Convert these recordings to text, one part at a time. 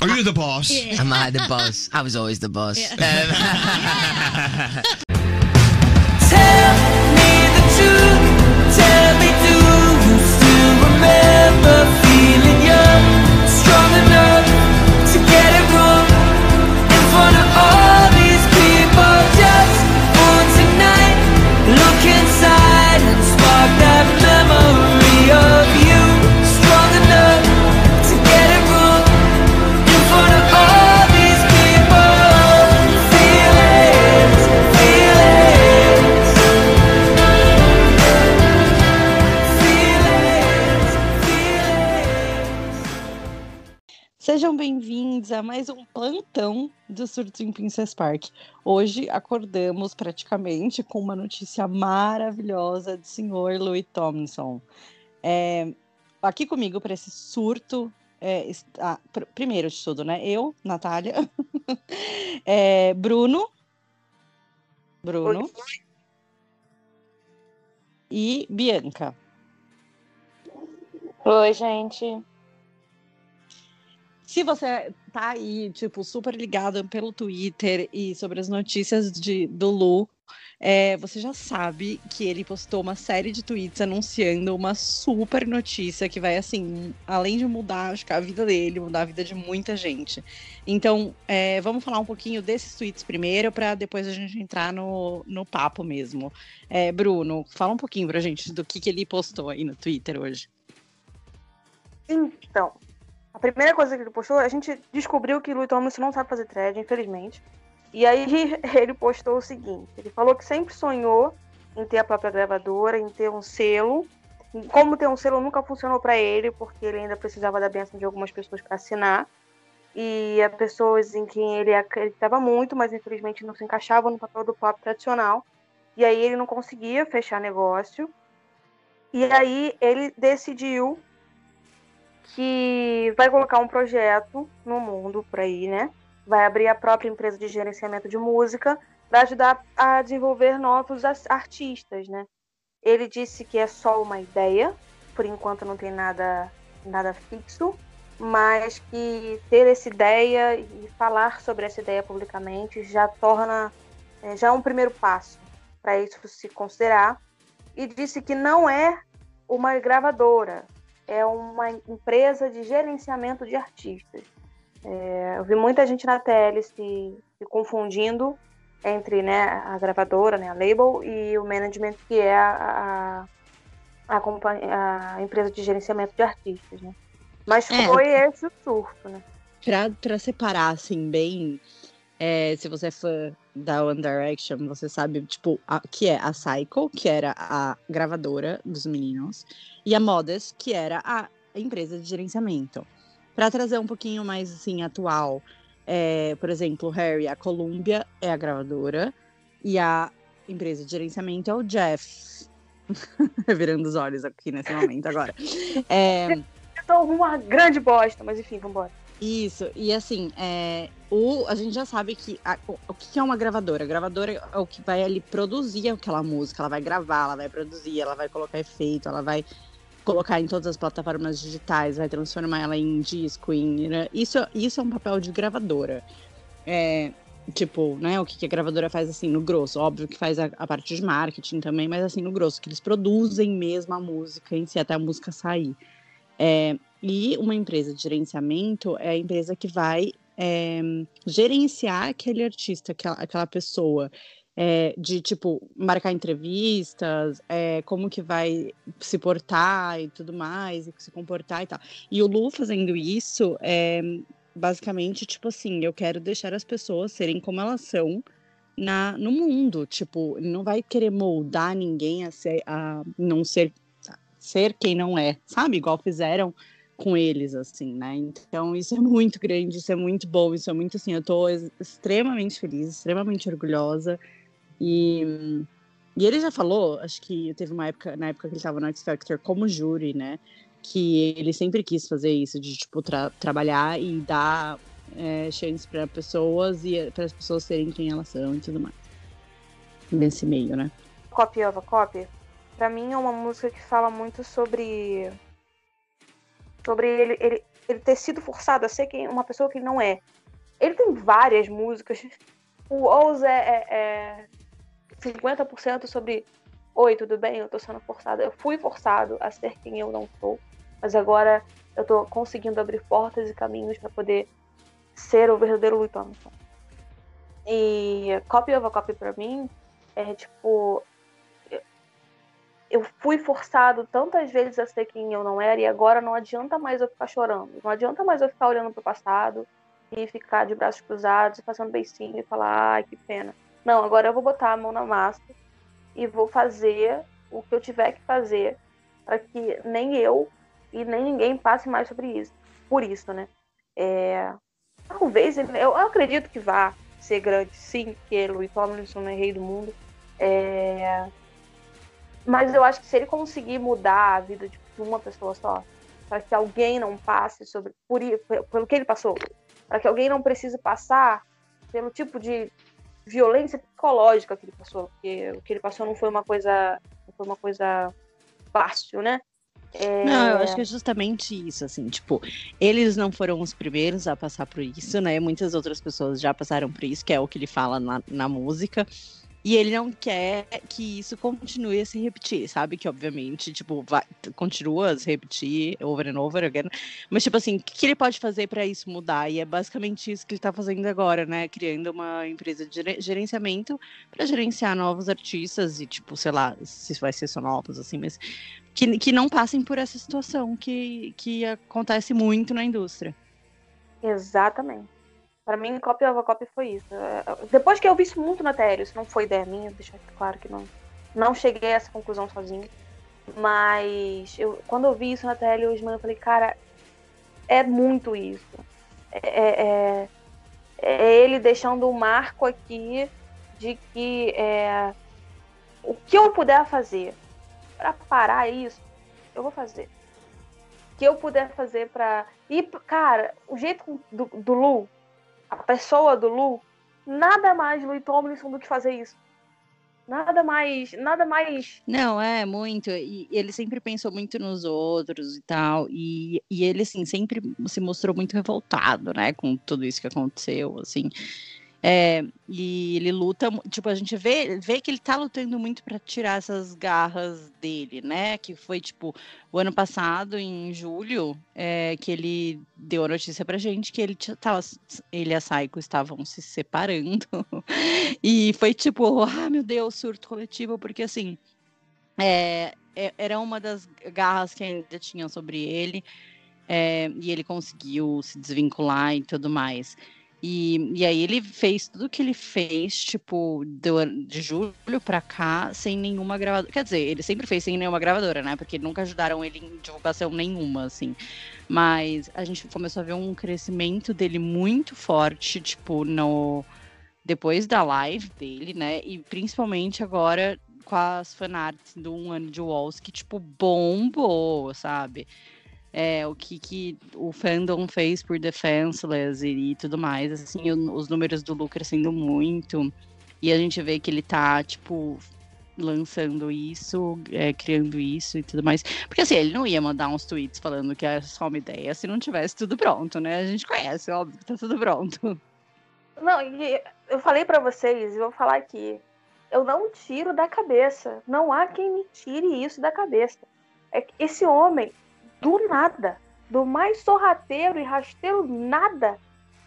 Are you the boss? Yeah. Am I the boss? I was always the boss. Yeah. Um, Tell me the truth. Tell me, do you still remember bem-vindos a mais um plantão do Surto em Princess Park. Hoje acordamos praticamente com uma notícia maravilhosa do senhor Louis Thompson. É, aqui comigo para esse surto, é, está- pr- primeiro de tudo, né? Eu, Natália, é, Bruno, Bruno e Bianca. Oi, gente. Se você tá aí, tipo, super ligado pelo Twitter e sobre as notícias de, do Lu, é, você já sabe que ele postou uma série de tweets anunciando uma super notícia que vai, assim, além de mudar, acho que a vida dele, mudar a vida de muita gente. Então, é, vamos falar um pouquinho desses tweets primeiro, para depois a gente entrar no, no papo mesmo. É, Bruno, fala um pouquinho pra gente do que, que ele postou aí no Twitter hoje. Então, a primeira coisa que ele postou, a gente descobriu que Louis Tomlinson não sabe fazer thread, infelizmente. E aí ele postou o seguinte: ele falou que sempre sonhou em ter a própria gravadora, em ter um selo. Como ter um selo nunca funcionou para ele, porque ele ainda precisava da benção de algumas pessoas para assinar. E a pessoas em quem ele acreditava muito, mas infelizmente não se encaixavam no papel do pop tradicional. E aí ele não conseguia fechar negócio. E aí ele decidiu que vai colocar um projeto no mundo por aí, né? Vai abrir a própria empresa de gerenciamento de música para ajudar a desenvolver novos as- artistas, né? Ele disse que é só uma ideia, por enquanto não tem nada nada fixo, mas que ter essa ideia e falar sobre essa ideia publicamente já torna é, já é um primeiro passo para isso se considerar. E disse que não é uma gravadora, é uma empresa de gerenciamento de artistas. É, eu vi muita gente na tele se, se confundindo entre né, a gravadora, né, a label, e o management, que é a, a, a, a empresa de gerenciamento de artistas. Né? Mas É. foi esse o surto. Né? Pra, pra separar, assim, bem. É, se você é fã da One Direction, você sabe, tipo, a- que é a Psycho, que era a gravadora dos meninos, e a Modest, que era a empresa de gerenciamento. Pra trazer um pouquinho mais, assim, atual, é, por exemplo, Harry, a Columbia é a gravadora, e a empresa de gerenciamento é o Jeff. Revirando os olhos aqui nesse momento agora. É, Então, uma grande bosta, mas enfim, vambora. Isso, e assim, é, o, a gente já sabe que a- o, o que é uma gravadora? A gravadora é o que vai ali produzir aquela música, ela vai gravar, ela vai produzir, ela vai colocar efeito, ela vai colocar em todas as plataformas digitais, vai transformar ela em disco, em, né? isso, isso é um papel de gravadora. É, tipo, né, o que a gravadora faz assim, no grosso, óbvio que faz a, a parte de marketing também, mas assim, no grosso, que eles produzem mesmo a música em si, até a música sair. É, e uma empresa de gerenciamento é a empresa que vai é, gerenciar aquele artista, aquela, aquela pessoa. é, de, tipo, marcar entrevistas, é, como que vai se portar e tudo mais, e se comportar e tal. E o Lu fazendo isso, é, basicamente, tipo assim, eu quero deixar as pessoas serem como elas são na, no mundo. Tipo, não vai querer moldar ninguém a, ser, a não ser, ser quem não é, sabe? Igual fizeram com eles, assim, né? Então, isso é muito grande, isso é muito bom, isso é muito assim, eu tô ex- extremamente feliz, extremamente orgulhosa. E, e ele já falou, acho que teve uma época, na época que ele tava no X Factor como júri, né? Que ele sempre quis fazer isso, de, tipo, tra- trabalhar e dar é, chance para pessoas e para as pessoas serem quem elas são e tudo mais. Nesse meio, né? Copy of Copy, pra mim é uma música que fala muito sobre. Sobre ele, ele ele ter sido forçado a ser quem, uma pessoa que ele não é. Ele tem várias músicas. O Oz é, é, é 50% sobre Oi, tudo bem? Eu tô sendo forçado. Eu fui forçado a ser quem eu não sou, mas agora eu tô conseguindo abrir portas e caminhos para poder ser o verdadeiro Louis. E Copy of a Copy pra mim é tipo. Eu fui forçado tantas vezes a ser quem eu não era, e agora não adianta mais eu ficar chorando. Não adianta mais eu ficar olhando pro passado e ficar de braços cruzados e fazendo beicinho e falar, ai, que pena. Não, agora eu vou botar a mão na massa e vou fazer o que eu tiver que fazer para que nem eu e nem ninguém passe mais sobre isso. Por isso, né? É, talvez eu acredito que vá ser grande, sim, porque Louis Tomlinson é rei do mundo. É, mas eu acho que se ele conseguir mudar a vida de uma pessoa só, para que alguém não passe sobre por, pelo que ele passou, para que alguém não precise passar pelo tipo de violência psicológica que ele passou, porque o que ele passou não foi uma coisa, foi uma coisa fácil, né? É... Não, eu acho que é justamente isso, assim, tipo, eles não foram os primeiros a passar por isso, né? Muitas outras pessoas já passaram por isso, que é o que ele fala na, na música. E ele não quer que isso continue a se repetir, sabe? Que obviamente, tipo, vai, continua a se repetir over and over again. Mas, tipo assim, o que ele pode fazer para isso mudar? E é basicamente isso que ele tá fazendo agora, né? Criando uma empresa de gerenciamento para gerenciar novos artistas e, tipo, sei lá, se vai ser só novos, assim, mas que, que não passem por essa situação que, que acontece muito na indústria. Exatamente. Para mim, Copy of a Copy foi isso. É, depois que eu vi isso muito na TL, isso não foi ideia minha, deixa claro que não, não cheguei a essa conclusão sozinho. Mas eu, quando eu vi isso na TL hoje, mano, eu falei, cara, é muito isso. É, é, é, é ele deixando um marco aqui de que é, o que eu puder fazer para parar isso, eu vou fazer. O que eu puder fazer para. E, cara, o jeito do, do Lu, a pessoa do Lu, nada mais Louis Tomlinson do que fazer isso. Nada mais, nada mais. Não, é muito. E ele sempre pensou muito nos outros e tal. E, e ele, assim, sempre se mostrou muito revoltado, né, com tudo isso que aconteceu, assim. É, e ele luta, tipo, a gente vê, vê que ele tá lutando muito para tirar essas garras dele, né? Que foi, tipo, o ano passado, em julho, é, que ele deu a notícia pra gente que ele tava, ele e a Saiko estavam se separando. e foi tipo, ah, meu Deus, surto coletivo, porque assim, é, é era uma das garras que ainda tinham sobre ele, é, e ele conseguiu se desvincular e tudo mais. E, e aí ele fez tudo que ele fez, tipo, de, de julho pra cá, sem nenhuma gravadora. Quer dizer, ele sempre fez sem nenhuma gravadora, né? Porque nunca ajudaram ele em divulgação nenhuma, assim. Mas a gente começou a ver um crescimento dele muito forte, tipo, no. Depois da live dele, né? E principalmente agora com as fanarts do Um Ano de Walls, que, tipo, bombou, sabe? É, o que, que o fandom fez por Defenseless e, e tudo mais, assim, o, os números do Lu crescendo muito, e a gente vê que ele tá, tipo, lançando isso, é, criando isso e tudo mais. Porque assim, ele não ia mandar uns tweets falando que é só uma ideia se não tivesse tudo pronto, né? A gente conhece, óbvio que tá tudo pronto. Não, e eu falei para vocês, e vou falar aqui. Eu não tiro da cabeça. Não há quem me tire isso da cabeça. É que esse homem, do nada, do mais sorrateiro e rasteiro nada,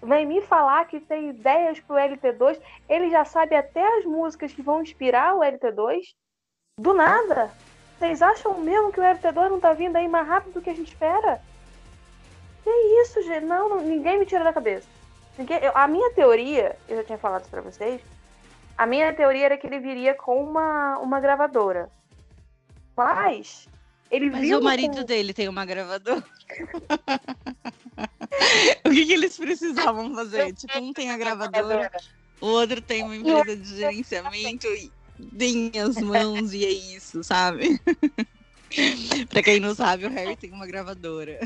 vem me falar que tem ideias pro LT2, ele já sabe até as músicas que vão inspirar o LT2, do nada. Vocês acham mesmo que o LT2 não tá vindo aí mais rápido do que a gente espera? Que isso, gente? Não, ninguém me tira da cabeça. Ninguém, eu, a minha teoria, eu já tinha falado isso pra vocês, a minha teoria era que ele viria com uma, uma gravadora. Mas ele Mas viu o marido com... dele tem uma gravadora. o que, que, eles precisavam fazer? Tipo, um tem a gravadora, o outro tem uma empresa de gerenciamento e tem as mãos e é isso, sabe? pra quem não sabe, o Harry tem uma gravadora.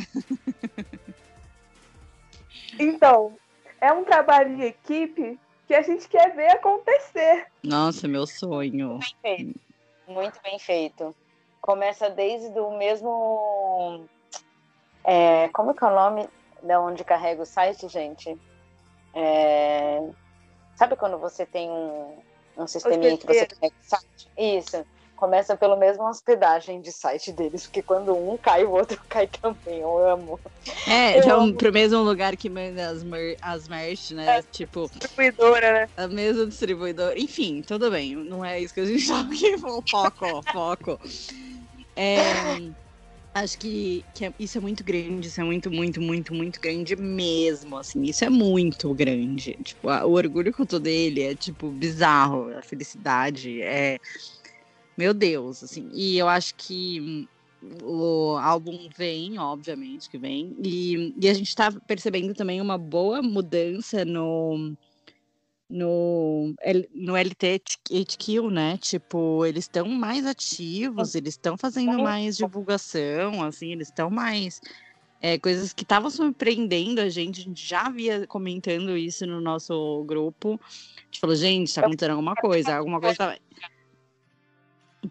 Então, é um trabalho de equipe que a gente quer ver acontecer. Nossa, meu sonho. Muito bem feito. Muito bem feito começa desde o mesmo. É, como que é o nome? da onde carrega o site, gente? É... Sabe quando você tem um, um sisteminha que você carrega o site? Isso. Começa pelo mesmo hospedagem de site deles, porque quando um cai, o outro cai também. Eu amo. É, Eu já amo. pro mesmo lugar que manda as, mer as merch, né? É. Tipo, Distribuidora, né? a mesma distribuidora. Enfim, tudo bem. Não é isso que a gente tá aqui. Foco, foco. É, acho que, que é- isso é muito grande. Isso é muito, muito, muito, muito grande mesmo. Assim, isso é muito grande. Tipo, a- o orgulho que eu tô dele é, tipo, bizarro. A felicidade é. Meu Deus, assim. E eu acho que o álbum vem, obviamente que vem. E, e a gente tá percebendo também uma boa mudança no no, no LTHQ, né? Tipo, eles estão mais ativos, eles estão fazendo mais divulgação, assim, eles estão mais. é, coisas que estavam surpreendendo a gente, a gente já via comentando isso no nosso grupo. A gente falou, gente, tá acontecendo alguma coisa, alguma coisa tá.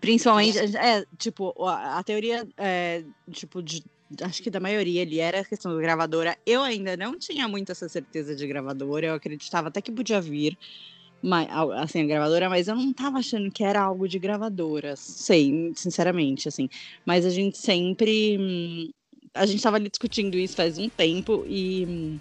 Principalmente, é, tipo, a, a teoria, é, tipo, de, acho que da maioria ali era a questão da gravadora. Eu ainda não tinha muito essa certeza de gravadora, eu acreditava até que podia vir, mas, assim, a gravadora, mas eu não tava achando que era algo de gravadora, sei, sinceramente, assim. Mas a gente sempre, hum, a gente tava ali discutindo isso faz um tempo e...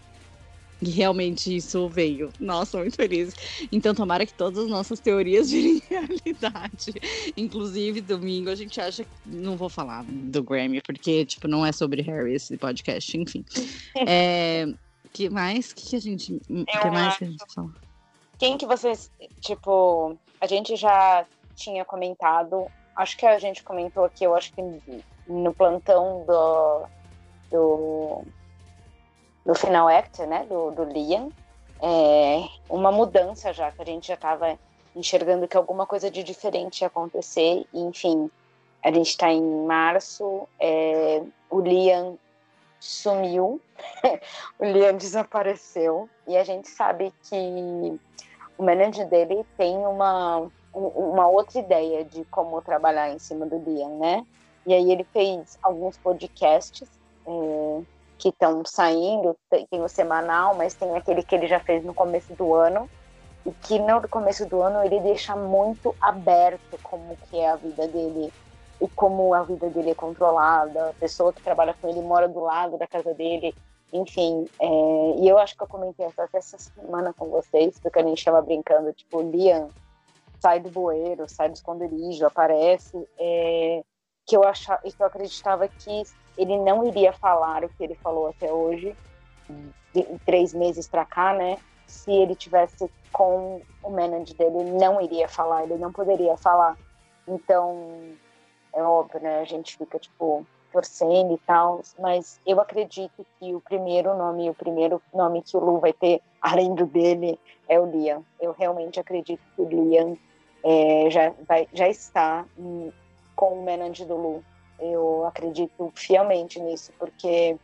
e realmente isso veio. Nossa, muito feliz. Então, tomara que todas as nossas teorias virem realidade. Inclusive, domingo a gente acha. Não vou falar do Grammy, porque, tipo, não é sobre Harry esse podcast, enfim. É, que mais? que, que a gente. que mais que a gente fala? Quem que vocês, tipo, a gente já tinha comentado, acho que a gente comentou aqui, eu acho que no plantão do, do, do Final Act, né, do, do Liam, é, uma mudança já, que a gente já estava enxergando que alguma coisa de diferente ia acontecer, e, enfim, a gente está em março, é, o Liam sumiu, o Liam desapareceu, e a gente sabe que o manager dele tem uma, um- uma outra ideia de como trabalhar em cima do Liam, né? E aí ele fez alguns podcasts é, que estão saindo, tem, tem o semanal, mas tem aquele que ele já fez no começo do ano, e que no começo do ano ele deixa muito aberto como que é a vida dele e como a vida dele é controlada, a pessoa que trabalha com ele mora do lado da casa dele, enfim, é, e eu acho que eu comentei até essa semana com vocês, porque a gente estava brincando, tipo, Liam sai do bueiro, sai do esconderijo, aparece, é, que eu achava, que eu acreditava que ele não iria falar o que ele falou até hoje, de três meses para cá, né? Se ele tivesse com o manager dele, ele não iria falar, ele não poderia falar. Então, é óbvio, né? A gente fica, tipo, torcendo e tal, mas eu acredito que o primeiro nome, o primeiro nome que o Lu vai ter, além do dele, é o Liam. Eu realmente acredito que o Liam é, já, vai, já está com o manager do Lu. Eu acredito fielmente nisso, porque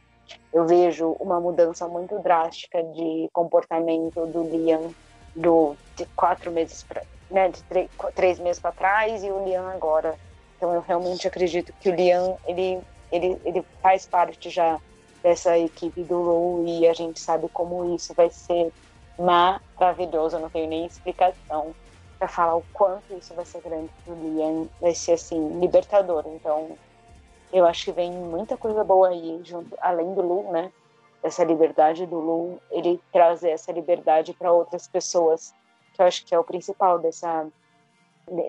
eu vejo uma mudança muito drástica de comportamento do Liam do, de quatro meses para né, de três, três meses para trás e o Liam agora. Então eu realmente acredito que o Liam ele, ele, ele faz parte já dessa equipe do Lu e a gente sabe como isso vai ser maravilhoso. Eu não tenho nem explicação para falar o quanto isso vai ser grande para o Liam. Vai ser assim libertador. Então eu acho que vem muita coisa boa aí junto, além do Lu, né? Essa liberdade do Lu, ele trazer essa liberdade para outras pessoas, que eu acho que é o principal dessa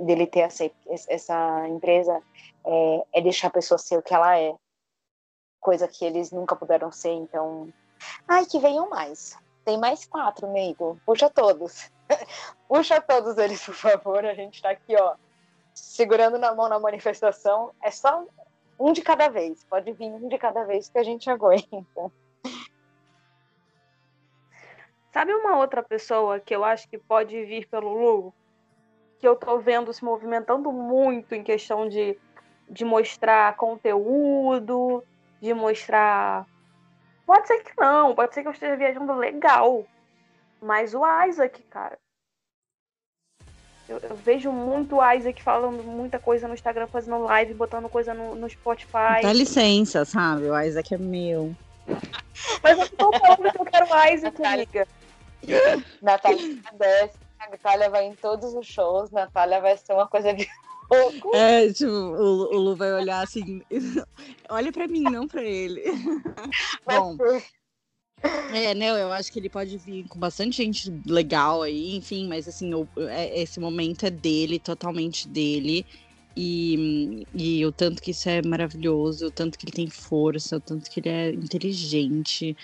dele ter essa, essa empresa é, é deixar a pessoa ser o que ela é, coisa que eles nunca puderam ser. Então, ai, que venham mais. Tem mais quatro, amigo. Puxa todos. Puxa todos eles, por favor. A gente tá aqui, ó, segurando na mão na manifestação. É só um de cada vez. Pode vir um de cada vez que a gente aguenta. Sabe uma outra pessoa que eu acho que pode vir pelo Lu? Que eu tô vendo se movimentando muito em questão de, de mostrar conteúdo, de mostrar. Pode ser que não, pode ser que eu esteja viajando legal. Mas o Isaac, cara. Eu, eu vejo muito o Isaac falando muita coisa no Instagram, fazendo live, botando coisa no, no Spotify. Dá licença, sabe? O Isaac é meu. Mas eu tô falando que eu quero Isaac, amiga. Natália desce, a Natália vai em todos os shows, Natália vai ser uma coisa de louco. É, tipo, o, o Lu vai olhar assim. Olha pra mim, não pra ele. Bom, é, né? Eu acho que ele pode vir com bastante gente legal aí, enfim, mas assim, o, é, esse momento é dele, totalmente dele. E, e o tanto que isso é maravilhoso, o tanto que ele tem força, o tanto que ele é inteligente,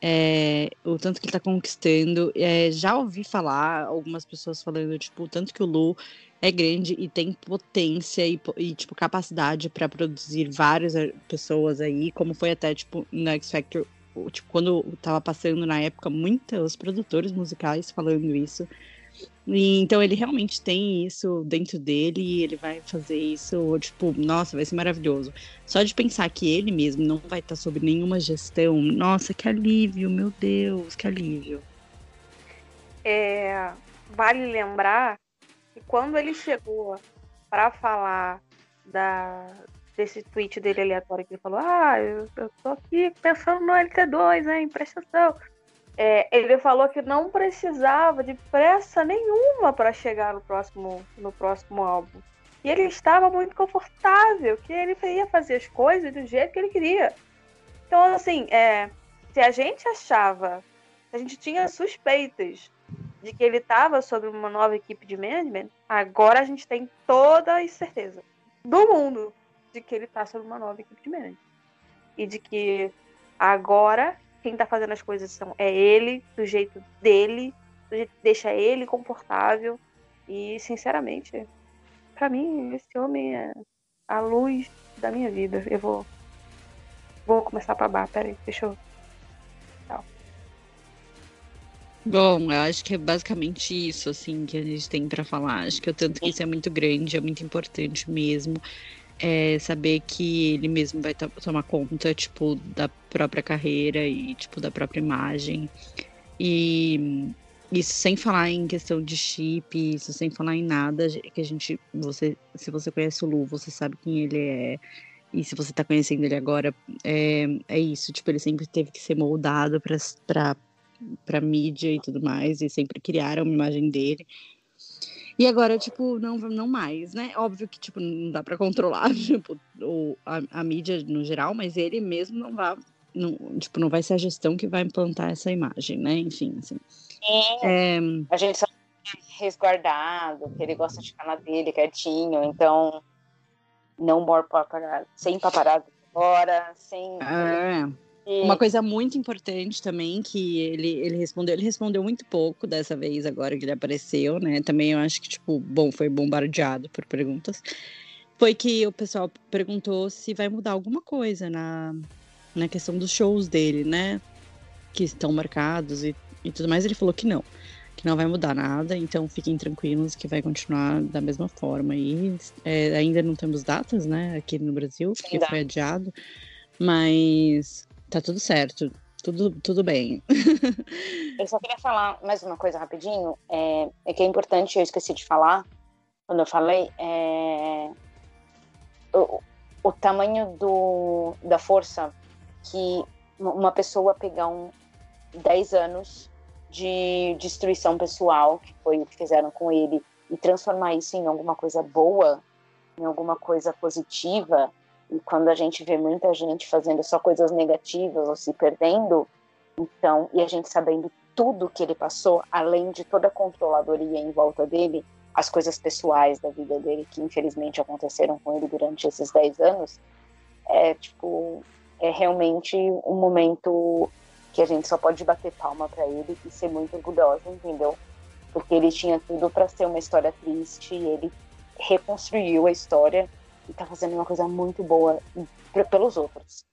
é, o tanto que ele tá conquistando. É, já ouvi falar algumas pessoas falando, tipo, o tanto que o Lu é grande e tem potência e, e tipo, capacidade para produzir várias eh, pessoas aí, como foi até, tipo, no X Factor, tipo, quando tava passando na época, muitos produtores musicais falando isso. E, então ele realmente tem isso dentro dele e ele vai fazer isso, tipo, nossa, vai ser maravilhoso. Só de pensar que ele mesmo não vai estar sob nenhuma gestão, nossa, que alívio, meu Deus, que alívio. É, vale lembrar que quando ele chegou para falar da, desse tweet dele aleatório que ele falou: Ah, eu, eu tô aqui pensando no LT2, hein? Presta atenção. É, ele falou que não precisava de pressa nenhuma para chegar no próximo, no próximo álbum. E ele estava muito confortável, que ele ia fazer as coisas do jeito que ele queria. Então, assim, é, se a gente achava, a gente tinha suspeitas de que ele estava sob uma nova equipe de management, agora a gente tem toda a certeza do mundo de que ele está sob uma nova equipe de management. E de que agora quem está fazendo as coisas são, é ele, do jeito dele, do jeito que deixa ele confortável. E, sinceramente, para mim, esse homem é a luz da minha vida. Eu vou. Vou começar pra bar. Peraí, deixa eu. Bom, eu acho que é basicamente isso, assim, que a gente tem para falar. Acho que o tanto que isso é muito grande, é muito importante mesmo. É saber que ele mesmo vai tomar conta, tipo, da própria carreira e, tipo, da própria imagem. E isso sem falar em questão de chip, isso sem falar em nada que a gente, você, se você conhece o Lu, você sabe quem ele é. E se você tá conhecendo ele agora, é, é isso, tipo, ele sempre teve que ser moldado para para mídia e tudo mais, e sempre criaram uma imagem dele. E agora, tipo, não, não mais, né? Óbvio que, tipo, não dá para controlar, tipo, o, a, a, mídia no geral, mas ele mesmo não vai, não, tipo, não vai ser a gestão que vai implantar essa imagem, né? Enfim, assim. É, a gente só resguardado, que ele gosta de ficar na dele, quietinho, então não more paparazzi, sem paparazzi fora, sem... É. Uma coisa muito importante também que ele, ele respondeu, ele respondeu muito pouco dessa vez agora que ele apareceu, né? Também eu acho que tipo, bom, foi bombardeado por perguntas. Foi que o pessoal perguntou se vai mudar alguma coisa na, na questão dos shows dele, né? Que estão marcados e, e tudo mais. Ele falou que não, que não vai mudar nada, então fiquem tranquilos que vai continuar da mesma forma. E é, ainda não temos datas, né, aqui no Brasil, porque foi adiado. Mas Tá tudo certo. Tudo, tudo bem. eu só queria falar mais uma coisa rapidinho. É, é que é importante, eu esqueci de falar, quando eu falei, é, o, o tamanho do, da força que uma pessoa pegar um 10 anos de destruição pessoal, que foi o que fizeram com ele, e transformar isso em alguma coisa boa, em alguma coisa positiva, e quando a gente vê muita gente fazendo só coisas negativas ou se perdendo, então, e a gente sabendo tudo que ele passou, além de toda a controladoria em volta dele, as coisas pessoais da vida dele que infelizmente aconteceram com ele durante esses 10 anos, é tipo, é realmente um momento que a gente só pode bater palma para ele e ser muito orgulhosa, entendeu? Porque ele tinha tudo para ser uma história triste, e ele reconstruiu a história e tá fazendo uma coisa muito boa pelos outros.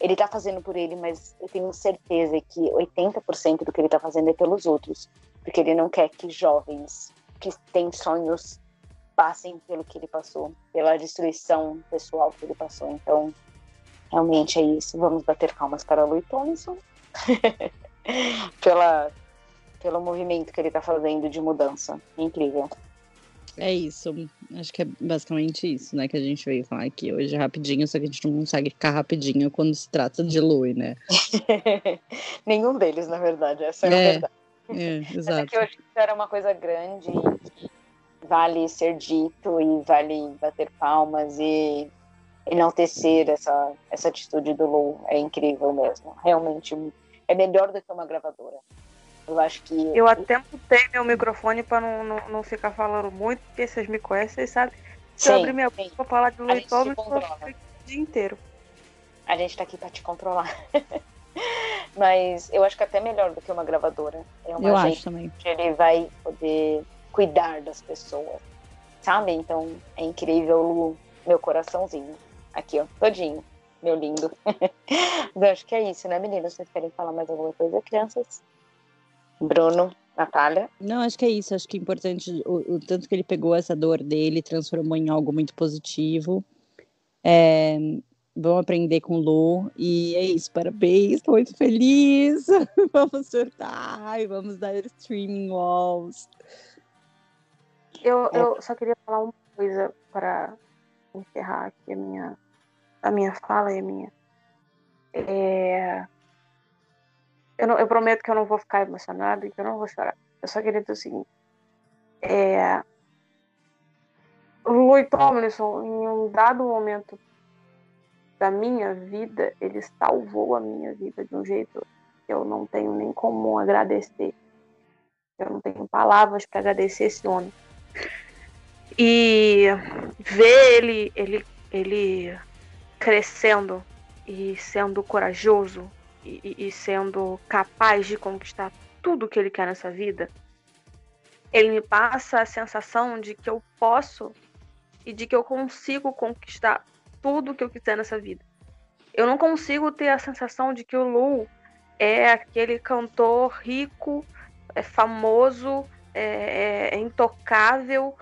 Ele tá fazendo por ele, mas eu tenho certeza que 80% do que ele tá fazendo é pelos outros, porque ele não quer que jovens que têm sonhos passem pelo que ele passou, pela destruição pessoal que ele passou. Então, realmente é isso. Vamos bater palmas para Louis Tomlinson pela pelo movimento que ele está fazendo de mudança. É incrível. É isso. Acho que é basicamente isso, né? Que a gente veio falar aqui hoje rapidinho, só que a gente não consegue ficar rapidinho quando se trata de Lui, né? Nenhum deles, na verdade, essa é, a É, verdade. É, Mas é exato. que eu acho que isso era uma coisa grande e que vale ser dito e vale bater palmas e enaltecer essa, essa atitude do Lu. É incrível mesmo. Realmente é melhor do que uma gravadora. Eu acho que. Eu até mutei meu microfone pra não, não, não ficar falando muito, porque vocês me conhecem, vocês sabem. Se eu abrir minha sim. boca pra falar de Louis Thomas, eu o dia inteiro. A gente tá aqui pra te controlar. Mas eu acho que até melhor do que uma gravadora. É uma Eu gente acho também. que ele vai poder cuidar das pessoas. Sabe? Então é incrível, Lu, meu coraçãozinho. Aqui, ó, todinho. Meu lindo. Mas eu acho que é isso, né, meninas? Vocês querem falar mais alguma coisa, crianças? Bruno, Natália. Não, acho que é isso. Acho que é importante o, o tanto que ele pegou essa dor dele transformou em algo muito positivo. É, vamos aprender com o Lu. E é isso. Parabéns. Estou muito feliz. vamos surtar e vamos dar streaming walls. Eu, É. eu só queria falar uma coisa para encerrar aqui a minha, a minha fala e a minha. É... Eu, não- eu prometo que eu não vou ficar emocionada e que eu não vou chorar. Eu só queria dizer o seguinte. É... Louis Tomlinson, em um dado momento da minha vida, ele salvou a minha vida de um jeito que eu não tenho nem como agradecer. Eu não tenho palavras para agradecer esse homem. E ver ele, ele, ele crescendo e sendo corajoso e, e- sendo capaz de conquistar tudo que ele quer nessa vida, ele me passa a sensação de que eu posso e de que eu consigo conquistar tudo que eu quiser nessa vida. Eu não consigo ter a sensação de que o Lu é aquele cantor rico, é famoso, é, é intocável,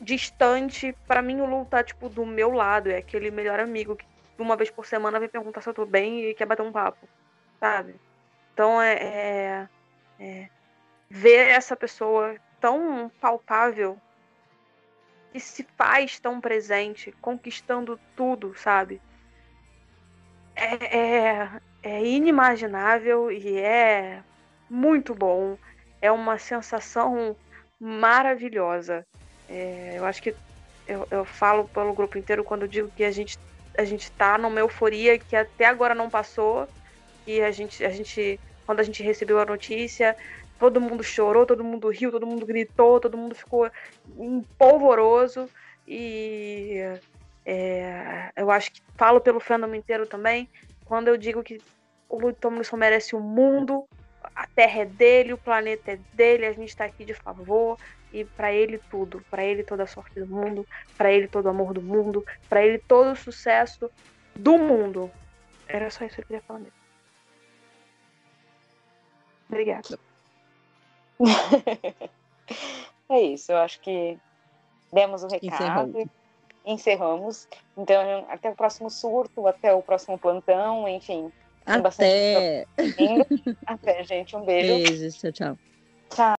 distante. Pra mim, o Lu tá, tipo, do meu lado. É aquele melhor amigo que uma vez por semana vem perguntar se eu tô bem e quer bater um papo, sabe? Então, é, é- é ver essa pessoa tão palpável que se faz tão presente, conquistando tudo, sabe? É, é, é inimaginável e é muito bom. É uma sensação maravilhosa. É, eu acho que eu, eu falo pelo grupo inteiro quando digo que a gente, a gente tá numa euforia que até agora não passou. E a gente, a gente, quando a gente recebeu a notícia, todo mundo chorou, todo mundo riu, todo mundo gritou, todo mundo ficou polvoroso. E é, eu acho que falo pelo fandom inteiro também, quando eu digo que o Louis Tomlinson merece o mundo, a Terra é dele, o planeta é dele, a gente tá aqui de favor e pra ele tudo, Pra ele toda a sorte do mundo, pra ele todo o amor do mundo, pra ele todo o sucesso do mundo. Era só isso que eu queria falar mesmo. Obrigada. É isso, eu acho que demos o recado. Encerramos. Encerramos. Então, até o próximo surto, até o próximo plantão, enfim. Até. Até, gente. Um beijo. Beijos. Tchau, tchau. It